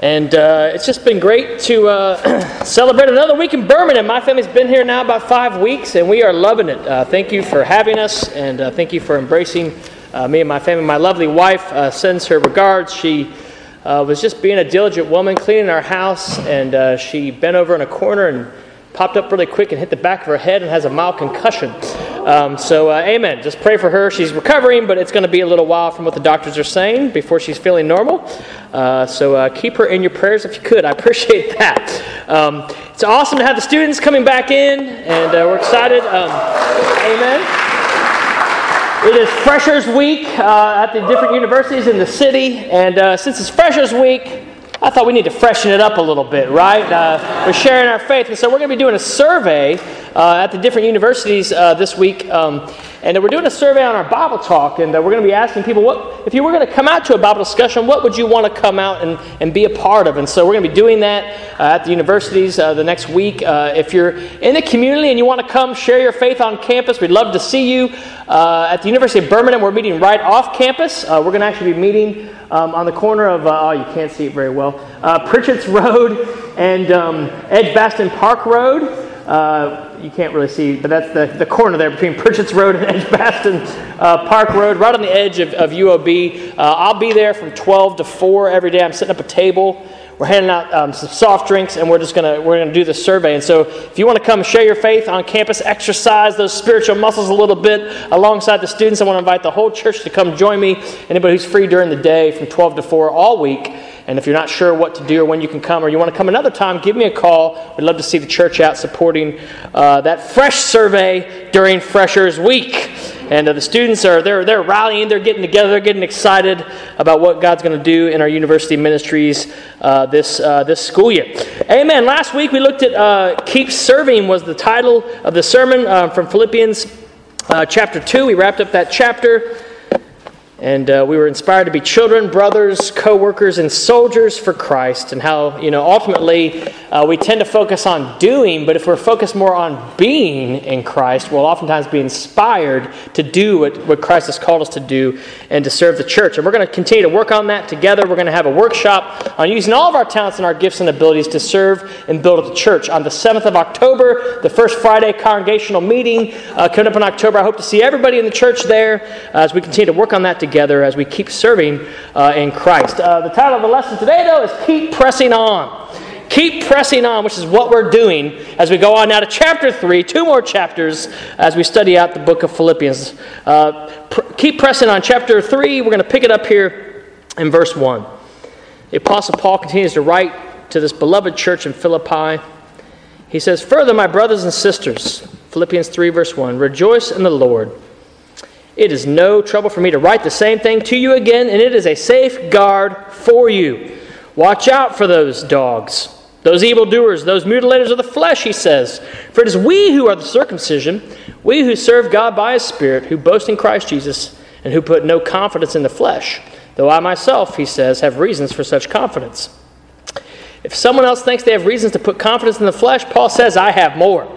And uh, it's just been great to uh, celebrate another week in Birmingham. My family's been here now about five weeks, and we are loving it. Uh, thank you for having us, and uh, thank you for embracing uh, me and my family. My lovely wife uh, sends her regards. She was just being a diligent woman, cleaning our house, and she bent over in a corner and popped up really quick and hit the back of her head and has a mild concussion. Um, so, uh, amen. Just pray for her. She's recovering, but it's going to be a little while from what the doctors are saying before she's feeling normal. Uh, so, uh, keep her in your prayers if you could. I appreciate that. Um, it's awesome to have the students coming back in, and uh, we're excited. Um, amen. It is Freshers Week uh, at the different universities in the city, and uh, since it's Freshers Week, I thought we need to freshen it up a little bit, right? Uh, we're sharing our faith. And so we're going to be doing a survey uh, at the different universities uh, this week. Um, and we're doing a survey on our Bible talk. And uh, we're going to be asking people, what, if you were going to come out to a Bible discussion, what would you want to come out and, and be a part of? And so we're going to be doing that uh, at the universities uh, the next week. if you're in the community and you want to come share your faith on campus, we'd love to see you. at the University of Birmingham, we're meeting right off campus. we're going to actually be meeting um, on the corner of, uh, oh, you can't see it very well, uh, Pritchatts Road and um, Edgbaston Park Road. Uh, you can't really see, but that's the, the corner there between Pritchatts Road and Edgbaston uh, Park Road, right on the edge of, of UOB. Uh, I'll be there from 12 to 4 every day. I'm setting up a table. We're handing out um, some soft drinks, and we're just gonna we're gonna do this survey. And so, if you want to come share your faith on campus, exercise those spiritual muscles a little bit alongside the students, I want to invite the whole church to come join me. Anybody who's free during the day from 12 to 4 all week. And if you're not sure what to do or when you can come, or you want to come another time, give me a call. We'd love to see the church out supporting uh, that fresh survey during Freshers Week. And uh, the students are they're, they're rallying, they're getting together, they're getting excited about what God's going to do in our university ministries uh, this, uh, this school year. Amen. Last week we looked at uh, Keep Serving, was the title of the sermon uh, from Philippians chapter 2. We wrapped up that chapter. And uh, we were inspired to be children, brothers, co workers, and soldiers for Christ. And how, you know, ultimately uh, we tend to focus on doing, but if we're focused more on being in Christ, we'll oftentimes be inspired to do what, what Christ has called us to do and to serve the church. And we're going to continue to work on that together. We're going to have a workshop on using all of our talents and our gifts and abilities to serve and build up the church. On the 7th of October, the first Friday congregational meeting uh, coming up in October, I hope to see everybody in the church there as we continue to work on that together together as we keep serving uh, in Christ. Uh, the title of the lesson today, though, is Keep Pressing On. Keep pressing on, which is what we're doing as we go on now to chapter 3, two more chapters as we study out the book of Philippians. Uh, pr- keep pressing on. Chapter 3, we're going to pick it up here in verse 1. The Apostle Paul continues to write to this beloved church in Philippi. He says, Further, my brothers and sisters, Philippians 3, verse 1, rejoice in the Lord. It is no trouble for me to write the same thing to you again, and it is a safeguard for you. Watch out for those dogs, those evildoers, those mutilators of the flesh, he says. For it is we who are the circumcision, we who serve God by his Spirit, who boast in Christ Jesus, and who put no confidence in the flesh. Though I myself, he says, have reasons for such confidence. If someone else thinks they have reasons to put confidence in the flesh, Paul says, I have more.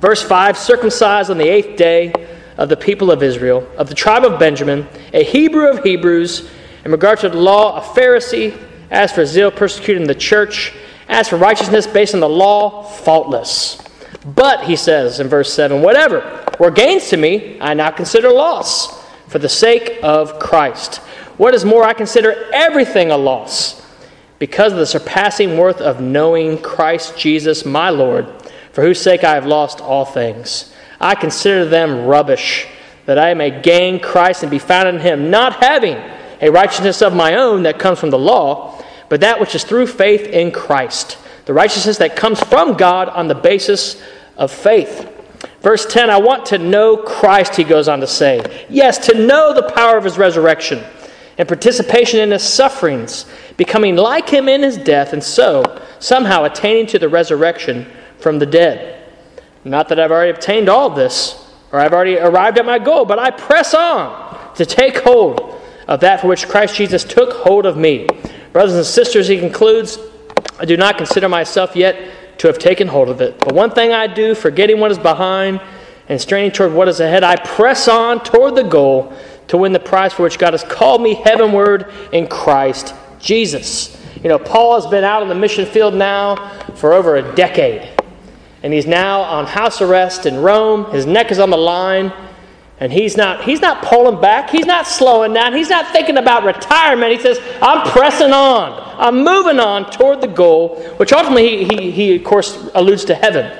Verse 5 circumcised on the eighth day of the people of Israel, of the tribe of Benjamin, a Hebrew of Hebrews, in regard to the law, a Pharisee, as for zeal, persecuting the church, as for righteousness based on the law, faultless. But, he says in verse 7, whatever were gains to me, I now consider loss for the sake of Christ. What is more, I consider everything a loss because of the surpassing worth of knowing Christ Jesus, my Lord, for whose sake I have lost all things I consider them rubbish, that I may gain Christ and be found in him, not having a righteousness of my own that comes from the law, but that which is through faith in Christ, the righteousness that comes from God on the basis of faith. Verse 10 I want to know Christ, he goes on to say. Yes, to know the power of his resurrection and participation in his sufferings, becoming like him in his death, and so somehow attaining to the resurrection from the dead. Not that I've already obtained all this, or I've already arrived at my goal, but I press on to take hold of that for which Christ Jesus took hold of me. Brothers and sisters, he concludes, I do not consider myself yet to have taken hold of it. But one thing I do, forgetting what is behind and straining toward what is ahead, I press on toward the goal to win the prize for which God has called me heavenward in Christ Jesus. You know, Paul has been out on the mission field now for over a decade. And he's now on house arrest in Rome. His neck is on the line. And he's not, he's not pulling back. He's not slowing down. He's not thinking about retirement. He says, I'm pressing on. I'm moving on toward the goal, which ultimately he, he, he of course, alludes to heaven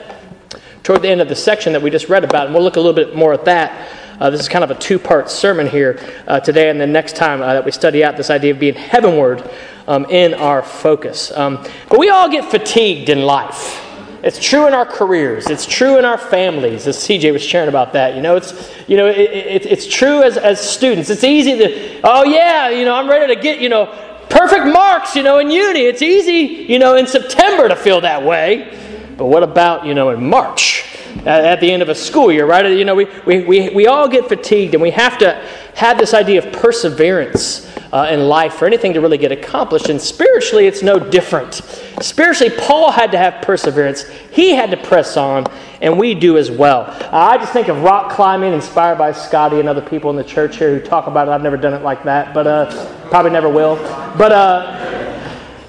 toward the end of the section that we just read about. And we'll look a little bit more at that. Uh, this is kind of a two part sermon here uh, today, and the next time uh, that we study out this idea of being heavenward um, in our focus. Um, but we all get fatigued in life. It's true in our careers. It's true in our families, as CJ was sharing about that. You know, it's, you know, it, it, it's true as, as students. It's easy to, oh, yeah, you know, I'm ready to get, you know, perfect marks, you know, in uni. It's easy, you know, in September to feel that way. But what about, you know, in March? At the end of a school year, right? You know, we, we, we, we all get fatigued, and we have to have this idea of perseverance uh, in life for anything to really get accomplished. And spiritually, it's no different. Spiritually, Paul had to have perseverance, he had to press on, and we do as well. Uh, I just think of rock climbing inspired by Scotty and other people in the church here who talk about it. I've never done it like that, but uh, probably never will. But, uh,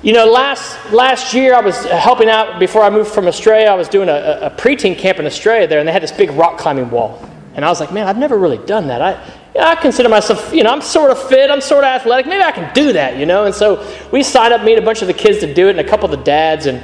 you know, last, last year I was helping out before I moved from Australia. I was doing a, a preteen camp in Australia there, and they had this big rock climbing wall. And I was like, man, I've never really done that. I, yeah, I consider myself, you know, I'm sort of fit, I'm sort of athletic. Maybe I can do that, you know? And so we signed up, meet a bunch of the kids to do it, and a couple of the dads, and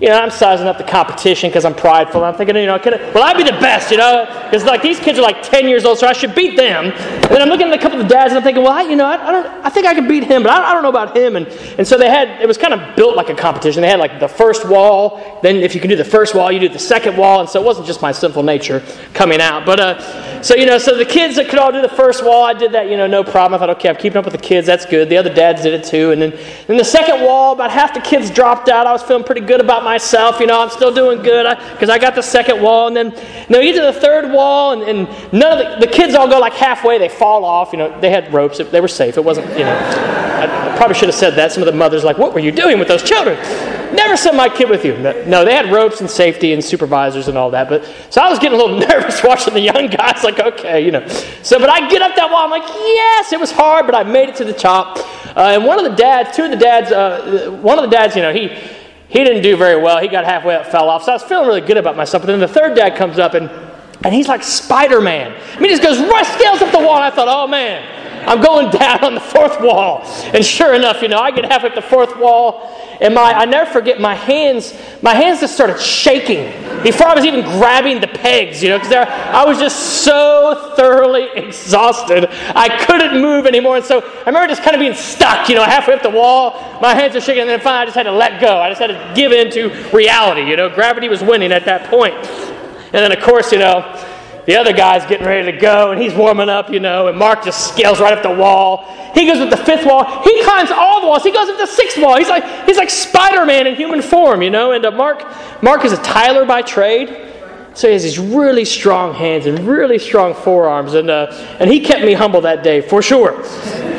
you know, I'm sizing up the competition because I'm prideful. I'm thinking, you know, can I, will I be the best, you know? Because like these kids are like 10 years old, so I should beat them. And then I'm looking at a couple of the dads and I'm thinking, well, I, you know, I, I don't, I think I can beat him, but I, I, don't know about him. And, and so they had, it was kind of built like a competition. They had like the first wall, then if you can do the first wall, you do the second wall. And so it wasn't just my sinful nature coming out. But uh, so, you know, so the kids that could all do the first wall, I did that, you know, no problem. I thought, okay, I'm keeping up with the kids. That's good. The other dads did it too. And then, then the second wall, about half the kids dropped out. I was feeling pretty good about myself, you know. I'm still doing good because I, I, got the second wall. And then you know, we get the third wall, and, and none of the, the, kids all go like halfway. They fall off. You know, they had ropes. They were safe. It wasn't, you know, I, I probably should have said that. Some of the mothers like, what were you doing with those children? Never send my kid with you. No, they had ropes and safety and supervisors and all that. But so I was getting a little nervous watching the young guys. Like, okay, you know. So, but I get up that wall. I'm like, yes, it was hard, but I made it to the top. Uh, and one of the dads, two of the dads, uh, one of the dads, you know, he he didn't do very well. He got halfway up, fell off. So I was feeling really good about myself. But then the third dad comes up and, and he's like Spider Man. I mean, he just goes, rush scales up the wall. I thought, oh man, I'm going down on the fourth wall. And sure enough, you know, I get halfway up the fourth wall, and my I never forget my hands, my hands just started shaking before I was even grabbing the pegs, you know, because I was just so thoroughly exhausted. I couldn't move anymore. And so I remember just kind of being stuck, you know, halfway up the wall. My hands are shaking, and then finally I just had to let go. I just had to give in to reality, you know. Gravity was winning at that point. And then, of course, you know, the other guy's getting ready to go, and he's warming up, you know, and Mark just scales right up the wall. He goes with the fifth wall. He climbs all the walls. He goes up the sixth wall. He's like, he's like Spider-Man in human form, you know. And uh, Mark, Mark is a tiler by trade. So he has these really strong hands and really strong forearms. And, uh, and he kept me humble that day, for sure.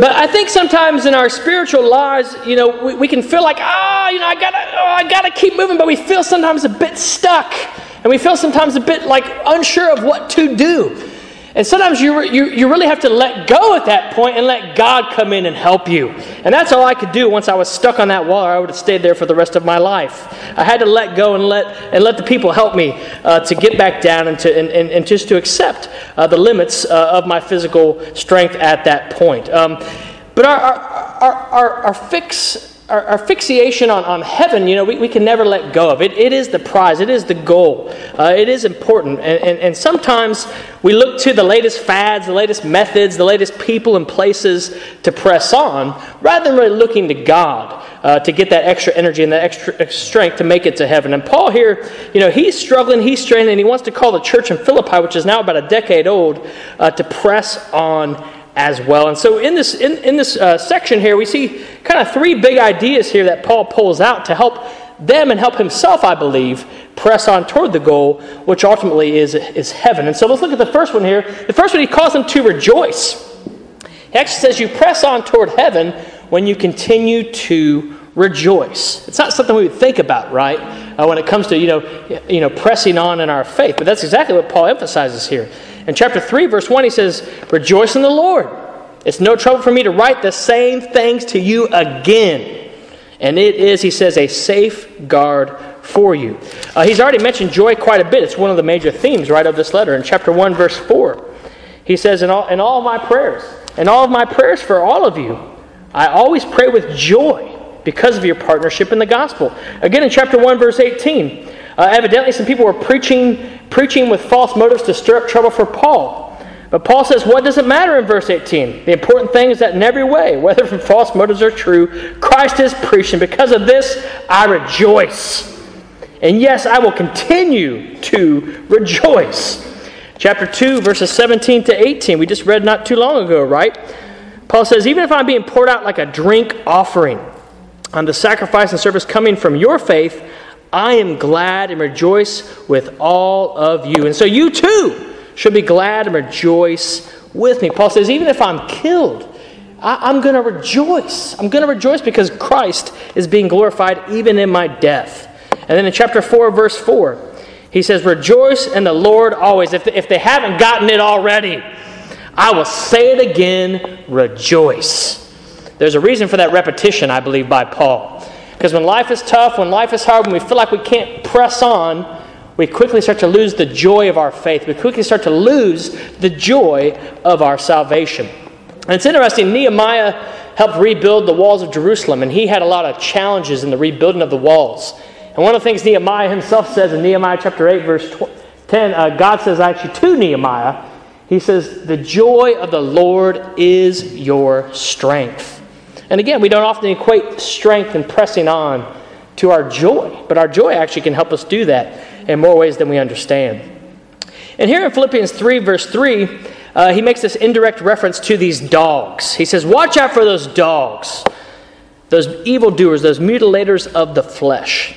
But I think sometimes in our spiritual lives, you know, we, we can feel like, ah, oh, you know, I gotta, oh, I gotta keep moving, but we feel sometimes a bit stuck. And we feel sometimes a bit like unsure of what to do. And sometimes you, you, you really have to let go at that point and let God come in and help you. And that's all I could do once I was stuck on that wall, I would have stayed there for the rest of my life. I had to let go and let, and let the people help me uh, to get back down and, to, and, and, and just to accept uh, the limits uh, of my physical strength at that point. Um, but our, our, our, our, our fix our, our, fixation on, on heaven, you know, we, we can never let go of. It, it is the prize, it is the goal, uh, it is important. And, and, and sometimes we look to the latest fads, the latest methods, the latest people and places to press on, rather than really looking to God uh, to get that extra energy and that extra strength to make it to heaven. And Paul here, you know, he's struggling, he's straining, and he wants to call the church in Philippi, which is now about a decade old, uh, to press on as well. And so in this, in, in this uh, section here, we see kind of three big ideas here that Paul pulls out to help them and help himself, I believe, press on toward the goal, which ultimately is, is heaven. And so let's look at the first one here. The first one, he calls them to rejoice. He actually says, You press on toward heaven when you continue to rejoice. It's not something we would think about, right? Uh, when it comes to, you know, you know, pressing on in our faith. But that's exactly what Paul emphasizes here. In chapter 3, verse 1, he says, Rejoice in the Lord. It's no trouble for me to write the same things to you again. and it is, he says, a safeguard for you. Uh, he's already mentioned joy quite a bit. It's one of the major themes, right, of this letter. In chapter 1, verse 4, he says, In all, in all my prayers, in all of my prayers for all of you, I always pray with joy because of your partnership in the gospel. Again, in chapter 1, verse 18, uh, evidently some people were preaching, preaching with false motives to stir up trouble for Paul. But Paul says, what does it matter in verse 18? The important thing is that in every way, whether from false motives or true, Christ is preached, and because of this, I rejoice. And yes, I will continue to rejoice. Chapter 2, verses 17 to 18, we just read not too long ago, right? Paul says, Even if I'm being poured out like a drink offering on the sacrifice and service coming from your faith, I am glad and rejoice with all of you. And so you too should be glad and rejoice with me. Paul says, Even if I'm killed, I, am going to rejoice. I'm going to rejoice because Christ is being glorified even in my death. And then in chapter 4, verse 4, he says, Rejoice in the Lord always. If, if they haven't gotten it already, I will say it again rejoice. There's a reason for that repetition, I believe, by Paul. Because when life is tough, when life is hard, when we feel like we can't press on, we quickly start to lose the joy of our faith. We quickly start to lose the joy of our salvation. And it's interesting, Nehemiah helped rebuild the walls of Jerusalem, and he had a lot of challenges in the rebuilding of the walls. And one of the things Nehemiah himself says in Nehemiah chapter 8, verse 10, uh, God says actually to Nehemiah, He says, The joy of the Lord is your strength. And again, we don't often equate strength and pressing on to our joy, but our joy actually can help us do that in more ways than we understand. And here in Philippians 3, verse 3, uh, he makes this indirect reference to these dogs. He says, Watch out for those dogs, those evildoers, those mutilators of the flesh.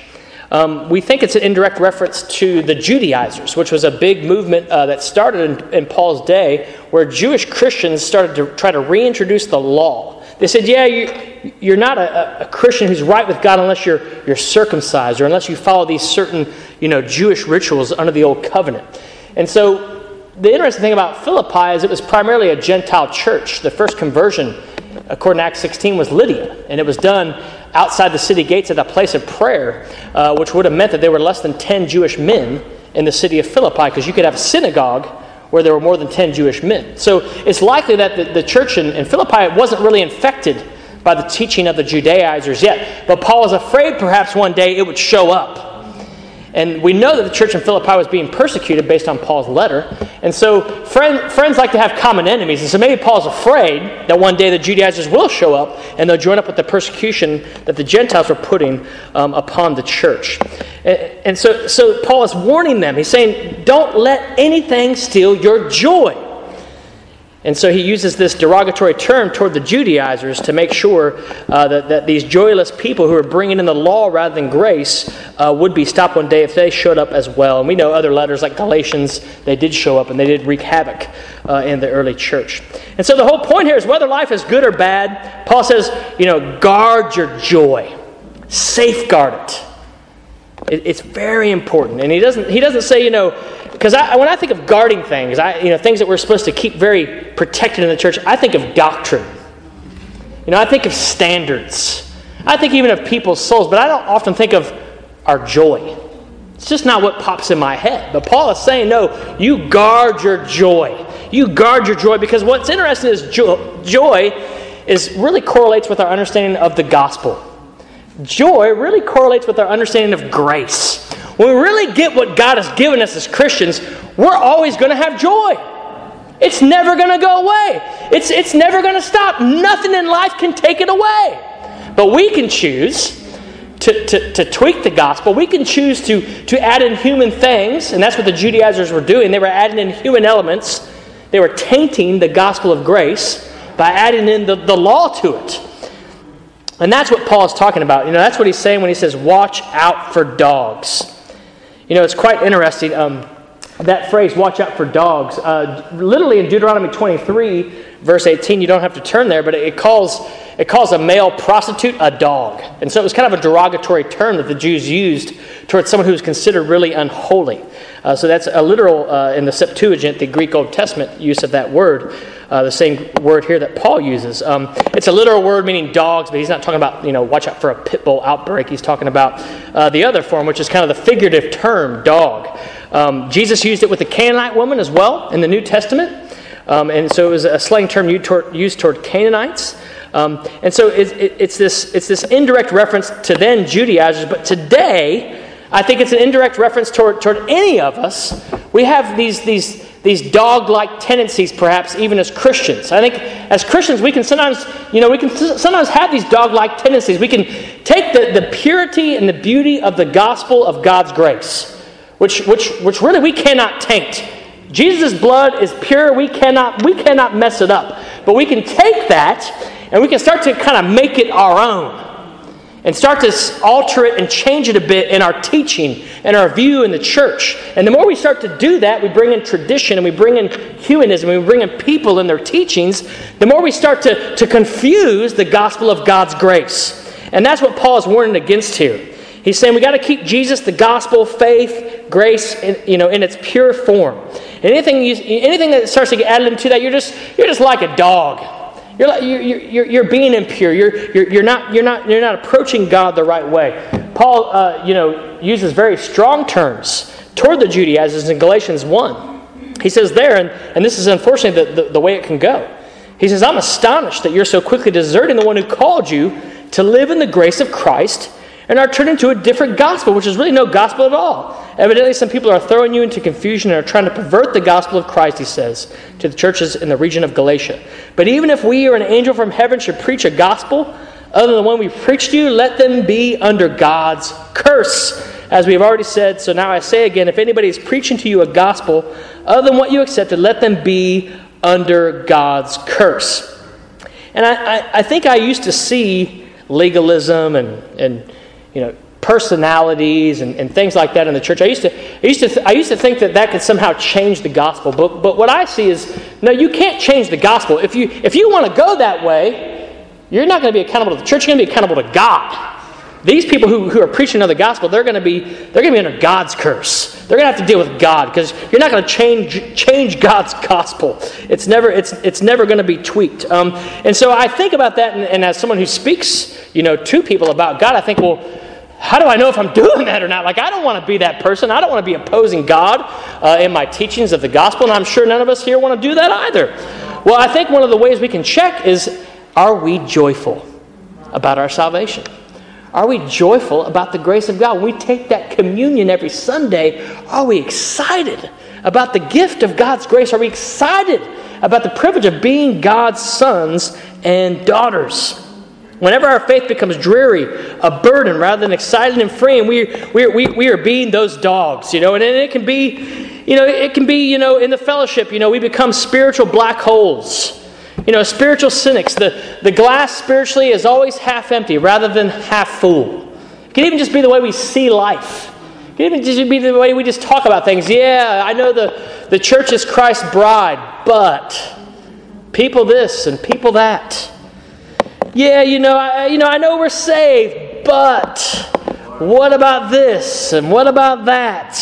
Um, we think it's an indirect reference to the Judaizers, which was a big movement uh, that started in, in, Paul's day where Jewish Christians started to try to reintroduce the law. They said, Yeah, you, you're not a, a, Christian who's right with God unless you're, you're circumcised or unless you follow these certain you know, Jewish rituals under the Old Covenant. And so the interesting thing about Philippi is it was primarily a Gentile church. The first conversion, according to Acts 16, was Lydia, and it was done outside the city gates at a place of prayer, uh, which would have meant that there were less than 10 Jewish men in the city of Philippi, because you could have a synagogue where there were more than 10 Jewish men. So it's likely that the, the church in, in Philippi wasn't really infected by the teaching of the Judaizers yet, but Paul was afraid perhaps one day it would show up and we know that the church in Philippi was being persecuted based on Paul's letter. And so friend, friends like to have common enemies. And so maybe Paul's afraid that one day the Judaizers will show up and they'll join up with the persecution that the Gentiles were putting um, upon the church. And, and so, so Paul is warning them. He's saying, don't let anything steal your joy. And so he uses this derogatory term toward the Judaizers to make sure uh, that, that these joyless people who are bringing in the law rather than grace uh, would be stopped one day if they showed up as well. And we know other letters like Galatians, they did show up and they did wreak havoc uh, in the early church. And so the whole point here is whether life is good or bad, Paul says, you know, guard your joy, safeguard it. it it's very important. And he doesn't, he doesn't say, you know, because when I think of guarding things, I, you know, things that we're supposed to keep very protected in the church, I think of doctrine. You know, I think of standards. I think even of people's souls, but I don't often think of our joy. It's just not what pops in my head. But Paul is saying, no, you guard your joy. You guard your joy because what's interesting is joy, joy is really correlates with our understanding of the gospel. Joy really correlates with our understanding of grace. When we really get what God has given us as Christians, we're always going to have joy. It's never going to go away. It's, it's never going to stop. Nothing in life can take it away. But we can choose to, to, to tweak the gospel. We can choose to, to add in human things, and that's what the Judaizers were doing. They were adding in human elements, they were tainting the gospel of grace by adding in the, the law to it. And that's what Paul is talking about. You know, that's what he's saying when he says, watch out for dogs. You know, it's quite interesting. Um, that phrase, watch out for dogs, uh, literally in Deuteronomy 23, verse 18, you don't have to turn there, but it calls, it calls a male prostitute a dog. And so it was kind of a derogatory term that the Jews used towards someone who was considered really unholy. Uh, so that's a literal, uh, in the Septuagint, the Greek Old Testament use of that word, uh, the same word here that Paul uses. Um, it's a literal word meaning dogs, but he's not talking about, you know, watch out for a pit bull outbreak. He's talking about uh, the other form, which is kind of the figurative term, dog. Um, Jesus used it with the Canaanite woman as well in the New Testament. Um, and so it was a slang term used toward, Canaanites. Um, and so it, it, it's, this, it's this indirect reference to then Judaizers, but today, I think it's an indirect reference toward, toward any of us. We have these, these, these dog like tendencies, perhaps, even as Christians. I think as Christians, we can sometimes, you know, we can sometimes have these dog like tendencies. We can take the, the purity and the beauty of the gospel of God's grace, which, which, which really we cannot taint. Jesus' blood is pure. We cannot, we cannot mess it up. But we can take that and we can start to kind of make it our own and start to alter it and change it a bit in our teaching and our view in the church. And the more we start to do that, we bring in tradition and we bring in humanism and we bring in people and their teachings, the more we start to, to confuse the gospel of God's grace. And that's what Paul is warning against here. He's saying we got to keep Jesus, the gospel, faith, grace, in, you know, in its pure form. anything, you, anything that starts to get added into that, you're just, you're just like a dog. You're, like, you're, you're, you're being impure. You're, you're, you're, not, you're, not, you're not approaching God the right way. Paul, uh, you know, uses very strong terms toward the Judaizers in Galatians 1. He says there, and, and this is unfortunately the, the, the way it can go. He says, I'm astonished that you're so quickly deserting the one who called you to live in the grace of Christ and are turning to a different gospel, which is really no gospel at all. Evidently, some people are throwing you into confusion and are trying to pervert the gospel of Christ, he says, to the churches in the region of Galatia. But even if we or an angel from heaven should preach a gospel other than the one we preached to you, let them be under God's curse. As we have already said, so now I say again if anybody is preaching to you a gospel other than what you accepted, let them be under God's curse. And I, I, I think I used to see legalism and, and you know, personalities and, and things like that in the church. I used to, I used to, th- I used to think that that could somehow change the gospel. But, but what I see is, no, you can't change the gospel. If you, if you want to go that way, you're not going to be accountable to the church. You're going to be accountable to God. These people who, who are preaching the gospel, they're going to be they're going to be under God's curse. They're going to have to deal with God because you're not going to change change God's gospel. It's never it's it's never going to be tweaked. Um, and so I think about that, and, and as someone who speaks, you know, to people about God, I think, well, how do I know if I'm doing that or not? Like, I don't want to be that person. I don't want to be opposing God uh, in my teachings of the gospel, and I'm sure none of us here want to do that either. Well, I think one of the ways we can check is are we joyful about our salvation? Are we joyful about the grace of God? When we take that communion every Sunday, are we excited about the gift of God's grace? Are we excited about the privilege of being God's sons and daughters? Whenever our faith becomes dreary, a burden rather than excited and free, and we, we, we, we are being those dogs, you know, and it can be, you know, it can be, you know, in the fellowship, you know, we become spiritual black holes. You know, spiritual cynics. The, the glass spiritually is always half empty rather than half full. It can even just be the way we see life. It can even just be the way we just talk about things. Yeah, I know the, the church is Christ's bride, but people this and people that yeah, you know, I, you know, I know we're saved, but what about this and what about that?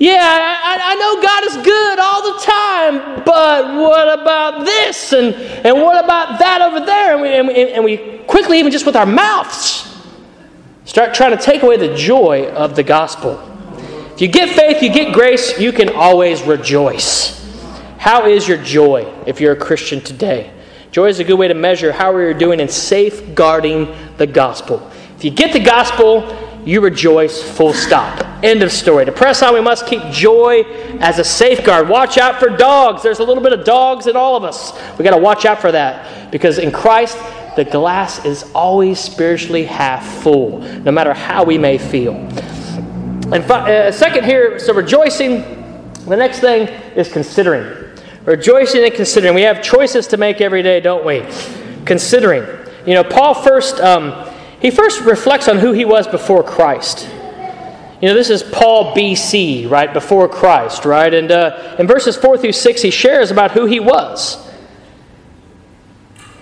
Yeah, I, I, know God is good all the time, but what about this and, and what about that over there? And we, and, we, and we quickly, even just with our mouths, start trying to take away the joy of the gospel. If you get faith, you get grace, you can always rejoice. How is your joy if you're a Christian today? Joy is a good way to measure how we are doing in safeguarding the gospel. If you get the gospel, you rejoice, full stop. End of story. To press on, we must keep joy as a safeguard. Watch out for dogs. There's a little bit of dogs in all of us. we got to watch out for that because in Christ, the glass is always spiritually half full, no matter how we may feel. And uh, second here, so rejoicing. The next thing is considering. Rejoicing and considering. We have choices to make every day, don't we? Considering. You know, Paul first, um, he first reflects on who he was before Christ. You know, this is Paul BC, right, before Christ, right? And uh, in verses 4 through 6, he shares about who he was.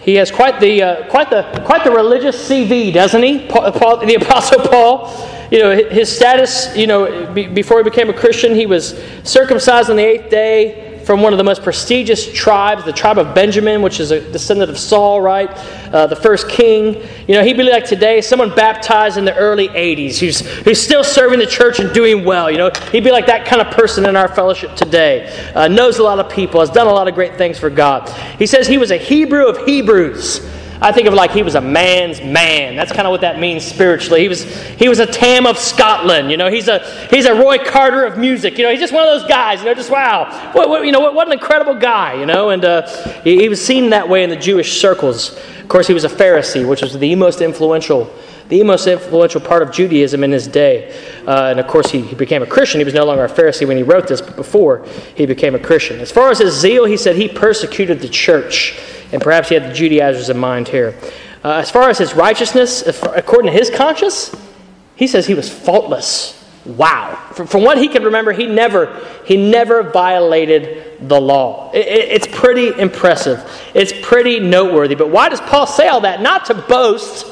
He has quite the, uh, quite the, quite the religious CV, doesn't he? Paul, Paul, the Apostle Paul. You know, his status, you know, before he became a Christian, he was circumcised on the eighth day from one of the most prestigious tribes, the tribe of Benjamin, which is a descendant of Saul, right? Uh, the first king. You know, he'd be like today, someone baptized in the early 80s who's, who's still serving the church and doing well. You know, he'd be like that kind of person in our fellowship today. Uh, knows a lot of people, has done a lot of great things for God. He says he was a Hebrew of Hebrews. I think of like he was a man's man. That's kind of what that means spiritually. He was, he was a Tam of Scotland. You know, he's a, he's a Roy Carter of music. You know, he's just one of those guys. You know, just wow, what, what you know, what, what, an incredible guy. You know, and uh, he, he was seen that way in the Jewish circles. Of course, he was a Pharisee, which was the most influential the most influential part of Judaism in his day. Uh, and of course, he, he, became a Christian. He was no longer a Pharisee when he wrote this, but before he became a Christian. As far as his zeal, he said he persecuted the church. And perhaps he had the Judaizers in mind here. Uh, as far as his righteousness, according to his conscience, he says he was faultless. Wow. From, from what he can remember, he never, he never violated the law. It, it, it's pretty impressive. It's pretty noteworthy. But why does Paul say all that? Not to boast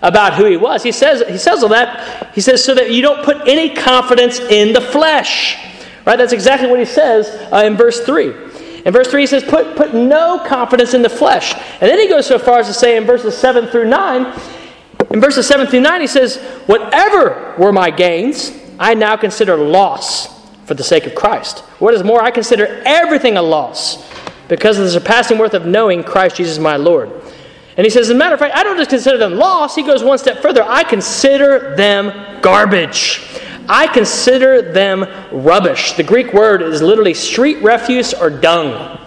about who he was. He says, he says all that, he says, so that you don't put any confidence in the flesh. Right? That's exactly what he says uh, in verse 3. Verse 3, he says, put, put no confidence in the flesh. And then he goes so far as to say in verses 7 through 9, in verses 7 through 9, he says, Whatever were my gains, I now consider loss for the sake of Christ. What is more, I consider everything a loss because of the surpassing worth of knowing Christ Jesus my Lord. And he says, as a matter of fact, I don't just consider them loss. He goes one step further. I consider them garbage I consider them rubbish. The Greek word is literally street refuse or dung.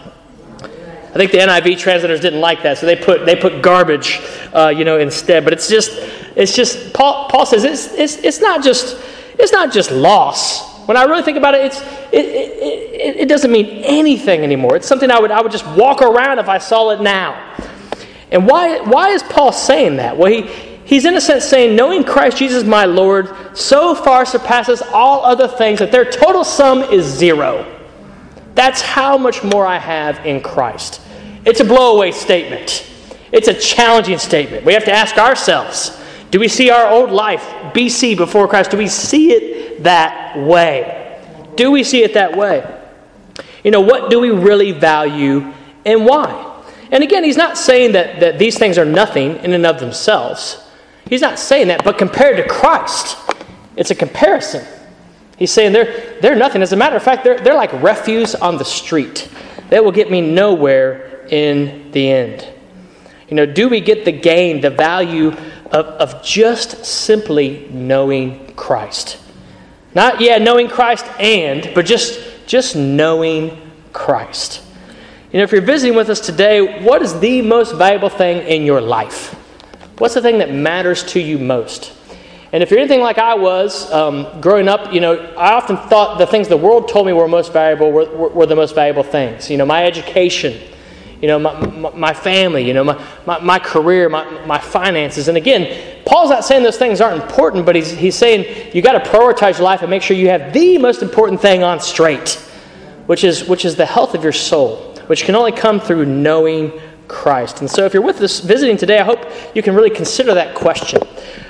I think the NIV translators didn't like that, so they put they put garbage, uh, you know, instead. But it's just it's just Paul, Paul says it's, it's it's not just it's not just loss. When I really think about it, it's it, it, it doesn't mean anything anymore. It's something I would I would just walk around if I saw it now. And why why is Paul saying that? Well, he He's in a sense saying, knowing Christ Jesus my Lord so far surpasses all other things that their total sum is zero. That's how much more I have in Christ. It's a blowaway statement. It's a challenging statement. We have to ask ourselves do we see our old life, BC, before Christ? Do we see it that way? Do we see it that way? You know, what do we really value and why? And again, he's not saying that, that these things are nothing in and of themselves. He's not saying that, but compared to Christ, it's a comparison. He's saying they're, they're nothing. As a matter of fact, they're, they're like refuse on the street. They will get me nowhere in the end. You know, do we get the gain, the value of, of just simply knowing Christ? Not, yeah, knowing Christ and, but just, just knowing Christ. You know, if you're visiting with us today, what is the most valuable thing in your life? What's the thing that matters to you most? And if you're anything like I was um, growing up, you know, I often thought the things the world told me were most valuable were, were, were the most valuable things. You know, my education, you know, my, my, my family, you know, my, my, my, career, my, my finances. And again, Paul's not saying those things aren't important, but he's, he's saying you got to prioritize your life and make sure you have the most important thing on straight, which is, which is the health of your soul, which can only come through knowing Christ. And so, if you're with us visiting today, I hope you can really consider that question.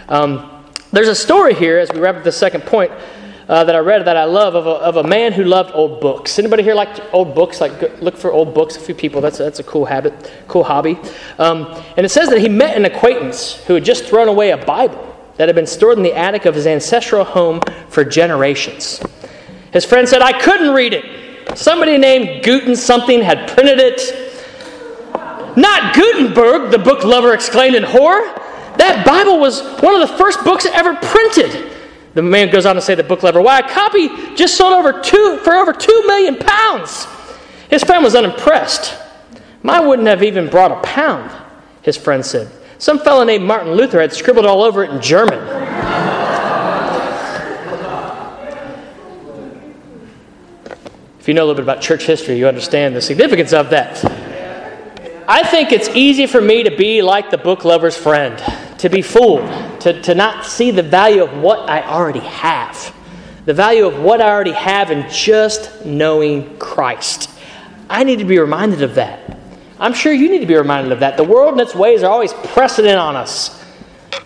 Um, there's a story here as we wrap up the second point uh, that I read that I love of a, of a man who loved old books. Anybody here like old books? Like look for old books. A few people. That's a, that's a cool habit, cool hobby. Um, and it says that he met an acquaintance who had just thrown away a Bible that had been stored in the attic of his ancestral home for generations. His friend said, "I couldn't read it. Somebody named Guten something had printed it." Not Gutenberg, the book lover exclaimed in horror. That Bible was one of the first books ever printed. The man goes on to say, the book lover, why, a copy just sold over two, for over two million pounds. His friend was unimpressed. Mine wouldn't have even brought a pound, his friend said. Some fellow named Martin Luther had scribbled all over it in German. if you know a little bit about church history, you understand the significance of that. I think it's easy for me to be like the book lover's friend, to be fooled, to, to not see the value of what I already have, the value of what I already have in just knowing Christ. I need to be reminded of that. I'm sure you need to be reminded of that. The world and its ways are always pressing in on us.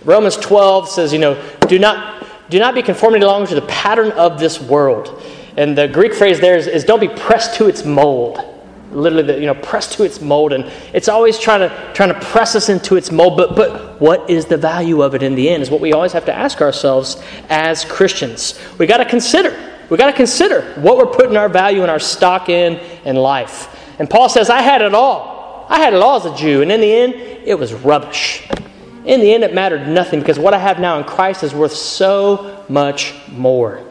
Romans 12 says, you know, do not, do not be conformed any longer to the pattern of this world. And the Greek phrase there is, is don't be pressed to its mold. Literally, the, you know, pressed to its mold. And it's always trying to, trying to press us into its mold. But, but what is the value of it in the end is what we always have to ask ourselves as Christians. We got to consider. We got to consider what we're putting our value and our stock in in life. And Paul says, I had it all. I had it all as a Jew. And in the end, it was rubbish. In the end, it mattered nothing because what I have now in Christ is worth so much more.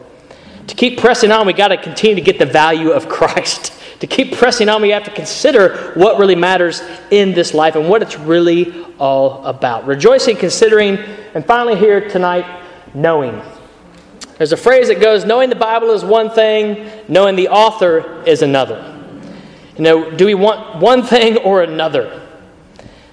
To keep pressing on, we got to continue to get the value of Christ. To keep pressing on, we have to consider what really matters in this life and what it's really all about. Rejoicing, considering, and finally, here tonight, knowing. There's a phrase that goes, knowing the Bible is one thing, knowing the author is another. You know, do we want one thing or another?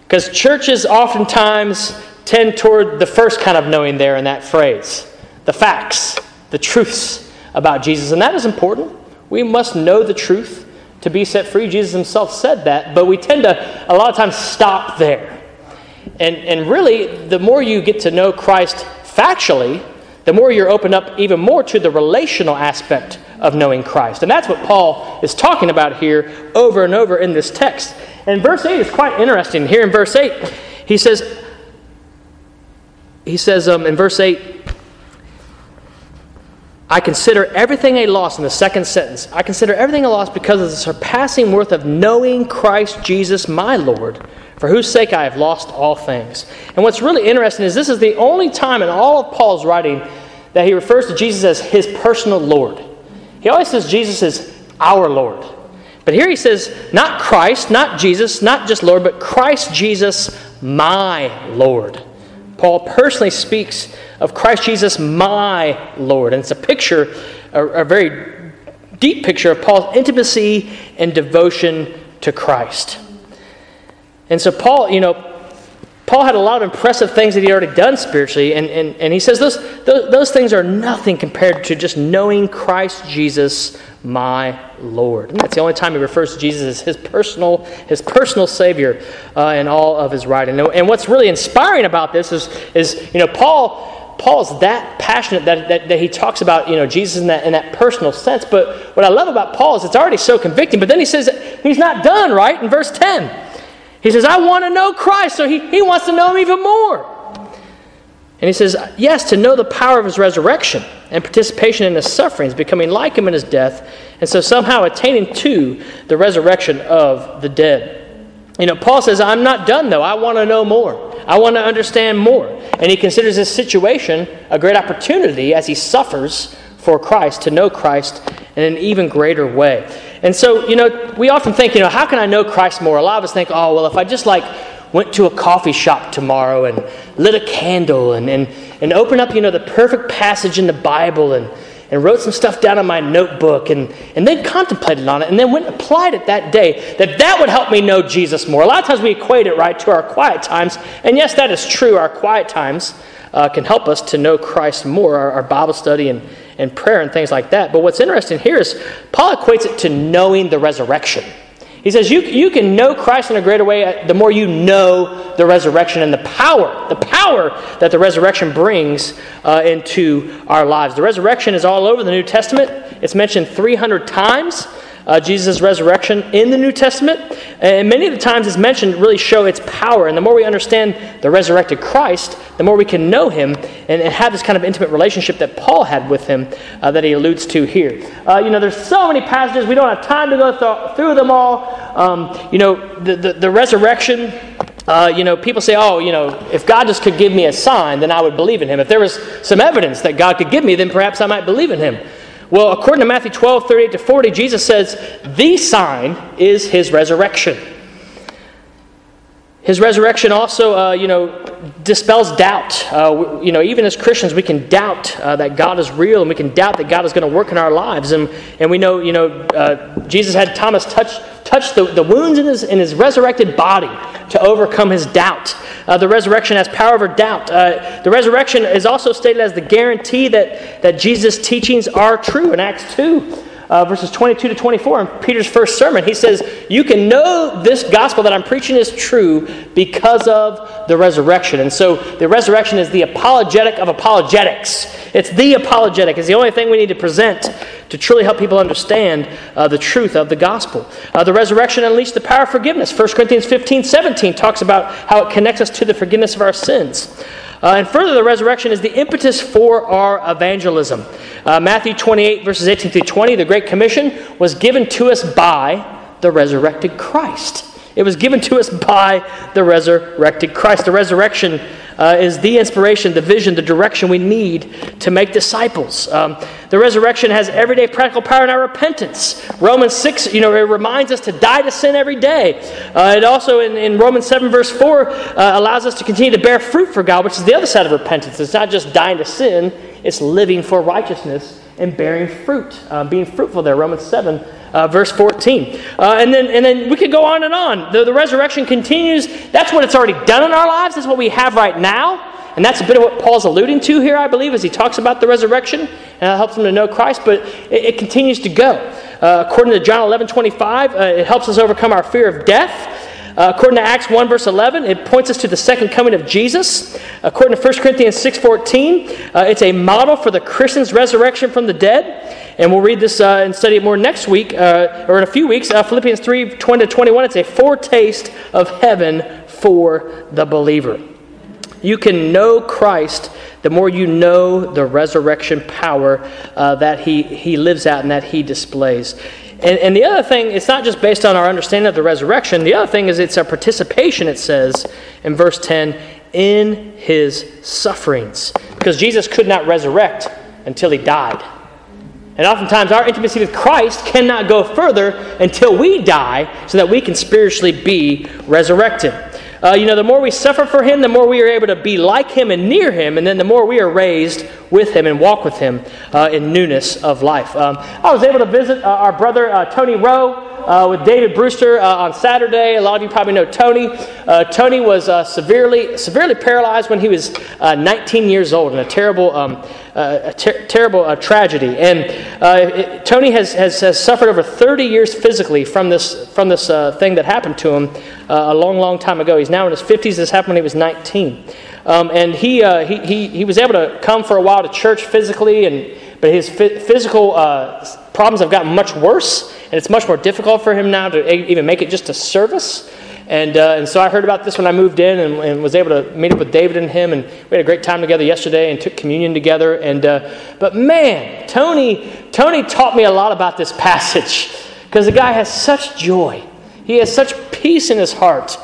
Because churches oftentimes tend toward the first kind of knowing there in that phrase the facts, the truths about Jesus. And that is important. We must know the truth to be set free. Jesus himself said that, but we tend to, a lot of times, stop there. And, and really, the more you get to know Christ factually, the more you're open up even more to the relational aspect of knowing Christ. And that's what Paul is talking about here over and over in this text. And verse 8 is quite interesting. Here in verse 8, he says, he says um, in verse 8, I consider everything a loss in the second sentence. I consider everything a loss because of the surpassing worth of knowing Christ Jesus my Lord, for whose sake I have lost all things. And what's really interesting is this is the only time in all of Paul's writing that he refers to Jesus as his personal Lord. He always says Jesus is our Lord. But here he says, not Christ, not Jesus, not just Lord, but Christ Jesus, my Lord. Paul personally speaks of Christ Jesus, my Lord. And it's a picture, a, a very deep picture of Paul's intimacy and devotion to Christ. And so, Paul, you know, Paul had a lot of impressive things that he'd already done spiritually, and, and, and he says those, those, those things are nothing compared to just knowing Christ Jesus, my Lord. And that's the only time he refers to Jesus as his personal, his personal Savior uh, in all of his writing. And, and what's really inspiring about this is, is you know, Paul, Paul's that passionate that, that, that, he talks about you know, Jesus in that, in that personal sense. But what I love about Paul is it's already so convicting. But then he says he's not done, right? In verse 10. He says, I want to know Christ, so he, he wants to know him even more. And he says, yes, to know the power of his resurrection and participation in his sufferings, becoming like him in his death, and so somehow attaining to the resurrection of the dead. You know, Paul says, I'm not done though. I want to know more. I want to understand more. And he considers this situation a great opportunity as he suffers for Christ, to know Christ in an even greater way. And so, you know, we often think, you know, how can I know Christ more? A lot of us think, oh, well, if I just like went to a coffee shop tomorrow and lit a candle and, and, and opened up, you know, the perfect passage in the Bible and, and wrote some stuff down in my notebook and, and then contemplated on it and then went and applied it that day, that that would help me know Jesus more. A lot of times we equate it, right, to our quiet times. And yes, that is true. Our quiet times uh, can help us to know Christ more, our, our Bible study and, and prayer and things like that. But what's interesting here is Paul equates it to knowing the resurrection. He says you, you can know Christ in a greater way the more you know the resurrection and the power, the power that the resurrection brings uh, into our lives. The resurrection is all over the New Testament. It's mentioned 300 times uh, Jesus' resurrection in the New Testament. And many of the times it's mentioned really show its power. And the more we understand the resurrected Christ, the more we can know him and, and have this kind of intimate relationship that Paul had with him uh, that he alludes to here. Uh, you know, there's so many passages. We don't have time to go th- through them all. Um, you know, the, the, the resurrection. Uh, you know, people say, oh, you know, if God just could give me a sign, then I would believe in him. If there was some evidence that God could give me, then perhaps I might believe in him. Well, according to Matthew 12, 38 to 40, Jesus says the sign is his resurrection. His resurrection also, uh, you know, dispels doubt. Uh, you know, even as Christians, we can doubt uh, that God is real, and we can doubt that God is going to work in our lives. And, and we know, you know, uh, Jesus had Thomas touch, touch the, the wounds in his, in his resurrected body to overcome his doubt. Uh, the resurrection has power over doubt. Uh, the resurrection is also stated as the guarantee that, that Jesus' teachings are true in Acts 2. Uh, verses 22 to 24 in Peter's first sermon. He says, You can know this gospel that I'm preaching is true because of the resurrection. And so the resurrection is the apologetic of apologetics. It's the apologetic. It's the only thing we need to present to truly help people understand uh, the truth of the gospel. Uh, the resurrection unleashed the power of forgiveness. 1 Corinthians 15 17 talks about how it connects us to the forgiveness of our sins. Uh, and further, the resurrection is the impetus for our evangelism. Uh, Matthew 28, verses 18 through 20, the Great Commission was given to us by the resurrected Christ. It was given to us by the resurrected Christ. The resurrection uh, is the inspiration, the vision, the direction we need to make disciples. Um, the resurrection has everyday practical power in our repentance. Romans 6, you know, it reminds us to die to sin every day. Uh, it also, in, in, Romans 7, verse 4, uh, allows us to continue to bear fruit for God, which is the other side of repentance. It's not just dying to sin, it's living for righteousness and bearing fruit, uh, being fruitful there. Romans 7 uh, verse 14. Uh, and, then, and then we could go on and on. The, the resurrection continues. That's what it's already done in our lives. That's what we have right now. And that's a bit of what Paul's alluding to here, I believe, as he talks about the resurrection. And that helps him to know Christ, but it, it continues to go. Uh, according to John 11 25, uh, it helps us overcome our fear of death. Uh, according to Acts 1, verse 11, it points us to the second coming of Jesus. According to 1 Corinthians 6.14, uh, it's a model for the Christian's resurrection from the dead. And we'll read this uh, and study it more next week, uh, or in a few weeks. Uh, Philippians 3, 20 to 21, it's a foretaste of heaven for the believer. You can know Christ the more you know the resurrection power uh, that he, he lives out and that he displays. And, and the other thing, it's not just based on our understanding of the resurrection. The other thing is it's our participation, it says in verse 10, in his sufferings. Because Jesus could not resurrect until he died. And oftentimes, our intimacy with Christ cannot go further until we die so that we can spiritually be resurrected. Uh, you know, the more we suffer for Him, the more we are able to be like Him and near Him, and then the more we are raised with Him and walk with Him uh, in newness of life. Um, I was able to visit uh, our brother uh, Tony Rowe. Uh, with David Brewster uh, on Saturday. A lot of you probably know Tony. Uh, Tony was uh, severely severely paralyzed when he was 19 years old in a terrible um, a ter- terrible tragedy. And it, Tony has, has, has suffered over 30 years physically from this from this thing that happened to him a long long time ago. He's now in his 50s. This happened when he was 19. Um, and he, uh, he, he, he was able to come for a while to church physically, and, but his physical uh, problems have gotten much worse, and it's much more difficult for him now to even make it just a service. And, uh, and so I heard about this when I moved in and, and, was able to meet up with David and him. And we had a great time together yesterday and took communion together. And, uh, but man, Tony, Tony taught me a lot about this passage because the guy has such joy. He has such peace in his heart.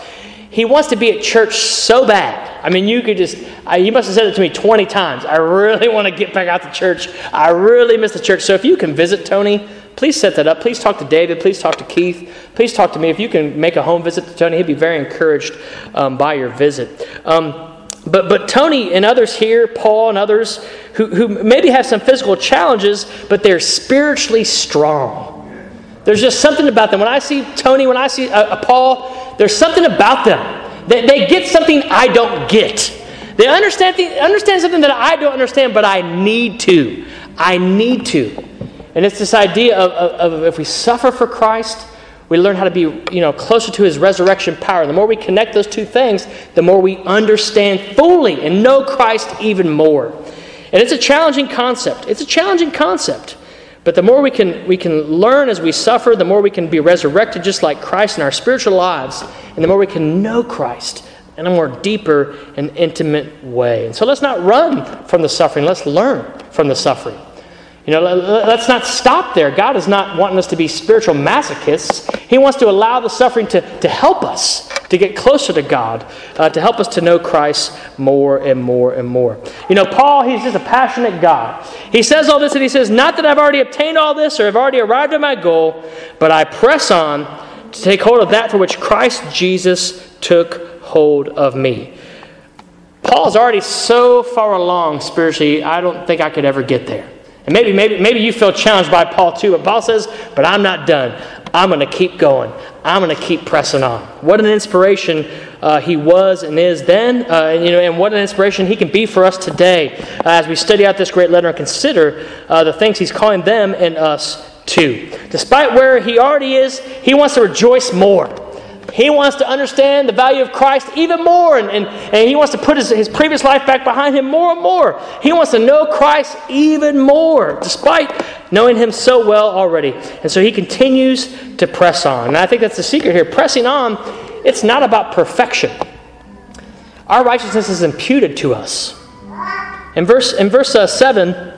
He wants to be at church so bad. I mean, you could just, I, he must have said it to me 20 times. I really want to get back out to church. I really miss the church. So if you can visit Tony, please set that up. Please talk to David. Please talk to Keith. Please talk to me. If you can make a home visit to Tony, he'd be very encouraged um, by your visit. Um, but, but Tony and others here, Paul and others, who, who maybe have some physical challenges, but they're spiritually strong. There's just something about them. When I see Tony, when I see uh, uh, Paul, there's something about them. They, they get something I don't get. They understand, the, understand something that I don't understand, but I need to. I need to. And it's this idea of, of, of if we suffer for Christ, we learn how to be you know, closer to his resurrection power. The more we connect those two things, the more we understand fully and know Christ even more. And it's a challenging concept. It's a challenging concept. But the more we can, we can learn as we suffer, the more we can be resurrected just like Christ in our spiritual lives, and the more we can know Christ in a more deeper and intimate way. And so let's not run from the suffering, let's learn from the suffering. You know, let's not stop there. God is not wanting us to be spiritual masochists. He wants to allow the suffering to, to help us to get closer to God, uh, to help us to know Christ more and more and more. You know, Paul, he's just a passionate guy. He says all this and he says, Not that I've already obtained all this or have already arrived at my goal, but I press on to take hold of that for which Christ Jesus took hold of me. Paul's already so far along spiritually, I don't think I could ever get there. And maybe, maybe, maybe you feel challenged by Paul too, but Paul says, But I'm not done. I'm going to keep going. I'm going to keep pressing on. What an inspiration uh, he was and is then, uh, and, you know, and what an inspiration he can be for us today uh, as we study out this great letter and consider uh, the things he's calling them and us to. Despite where he already is, he wants to rejoice more. He wants to understand the value of Christ even more, and, and, and he wants to put his, his previous life back behind him more and more. He wants to know Christ even more, despite knowing him so well already. And so he continues to press on. And I think that's the secret here. Pressing on, it's not about perfection. Our righteousness is imputed to us. In verse, in verse uh, 7,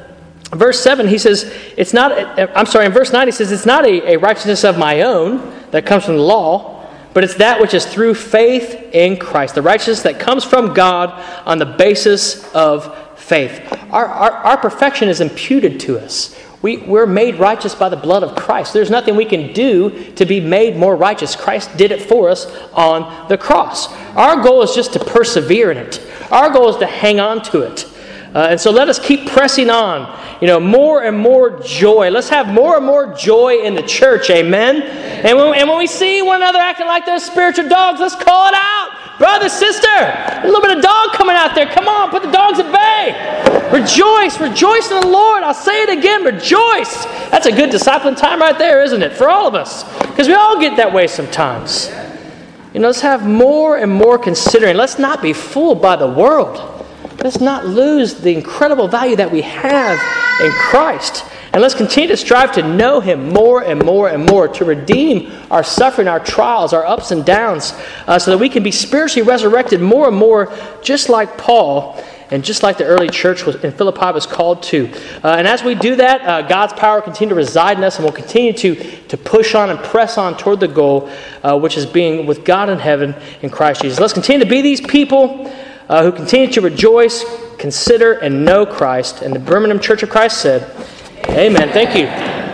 verse 7, he says, it's not, I'm sorry, in verse 9, he says, it's not a, a righteousness of my own that comes from the law but it's that which is through faith in Christ, the righteousness that comes from God on the basis of faith. Our, our, our perfection is imputed to us. We, we're made righteous by the blood of Christ. There's nothing we can do to be made more righteous. Christ did it for us on the cross. Our goal is just to persevere in it, our goal is to hang on to it. Uh, and so let us keep pressing on. You know, more and more joy. Let's have more and more joy in the church. Amen. And when, and when we see one another acting like those spiritual dogs, let's call it out. Brother, sister, a little bit of dog coming out there. Come on, put the dogs at bay. Rejoice, rejoice in the Lord. I'll say it again, rejoice. That's a good discipling time right there, isn't it? For all of us. Because we all get that way sometimes. You know, let's have more and more considering. Let's not be fooled by the world. Let's not lose the incredible value that we have in Christ. And let's continue to strive to know Him more and more and more, to redeem our suffering, our trials, our ups and downs, uh, so that we can be spiritually resurrected more and more, just like Paul and just like the early church was, in Philippi was called to. Uh, and as we do that, uh, God's power will continue to reside in us, and we'll continue to, to push on and press on toward the goal, uh, which is being with God in heaven in Christ Jesus. Let's continue to be these people uh, who continue to rejoice, consider, and know Christ. And the Birmingham Church of Christ said, Amen. Thank you.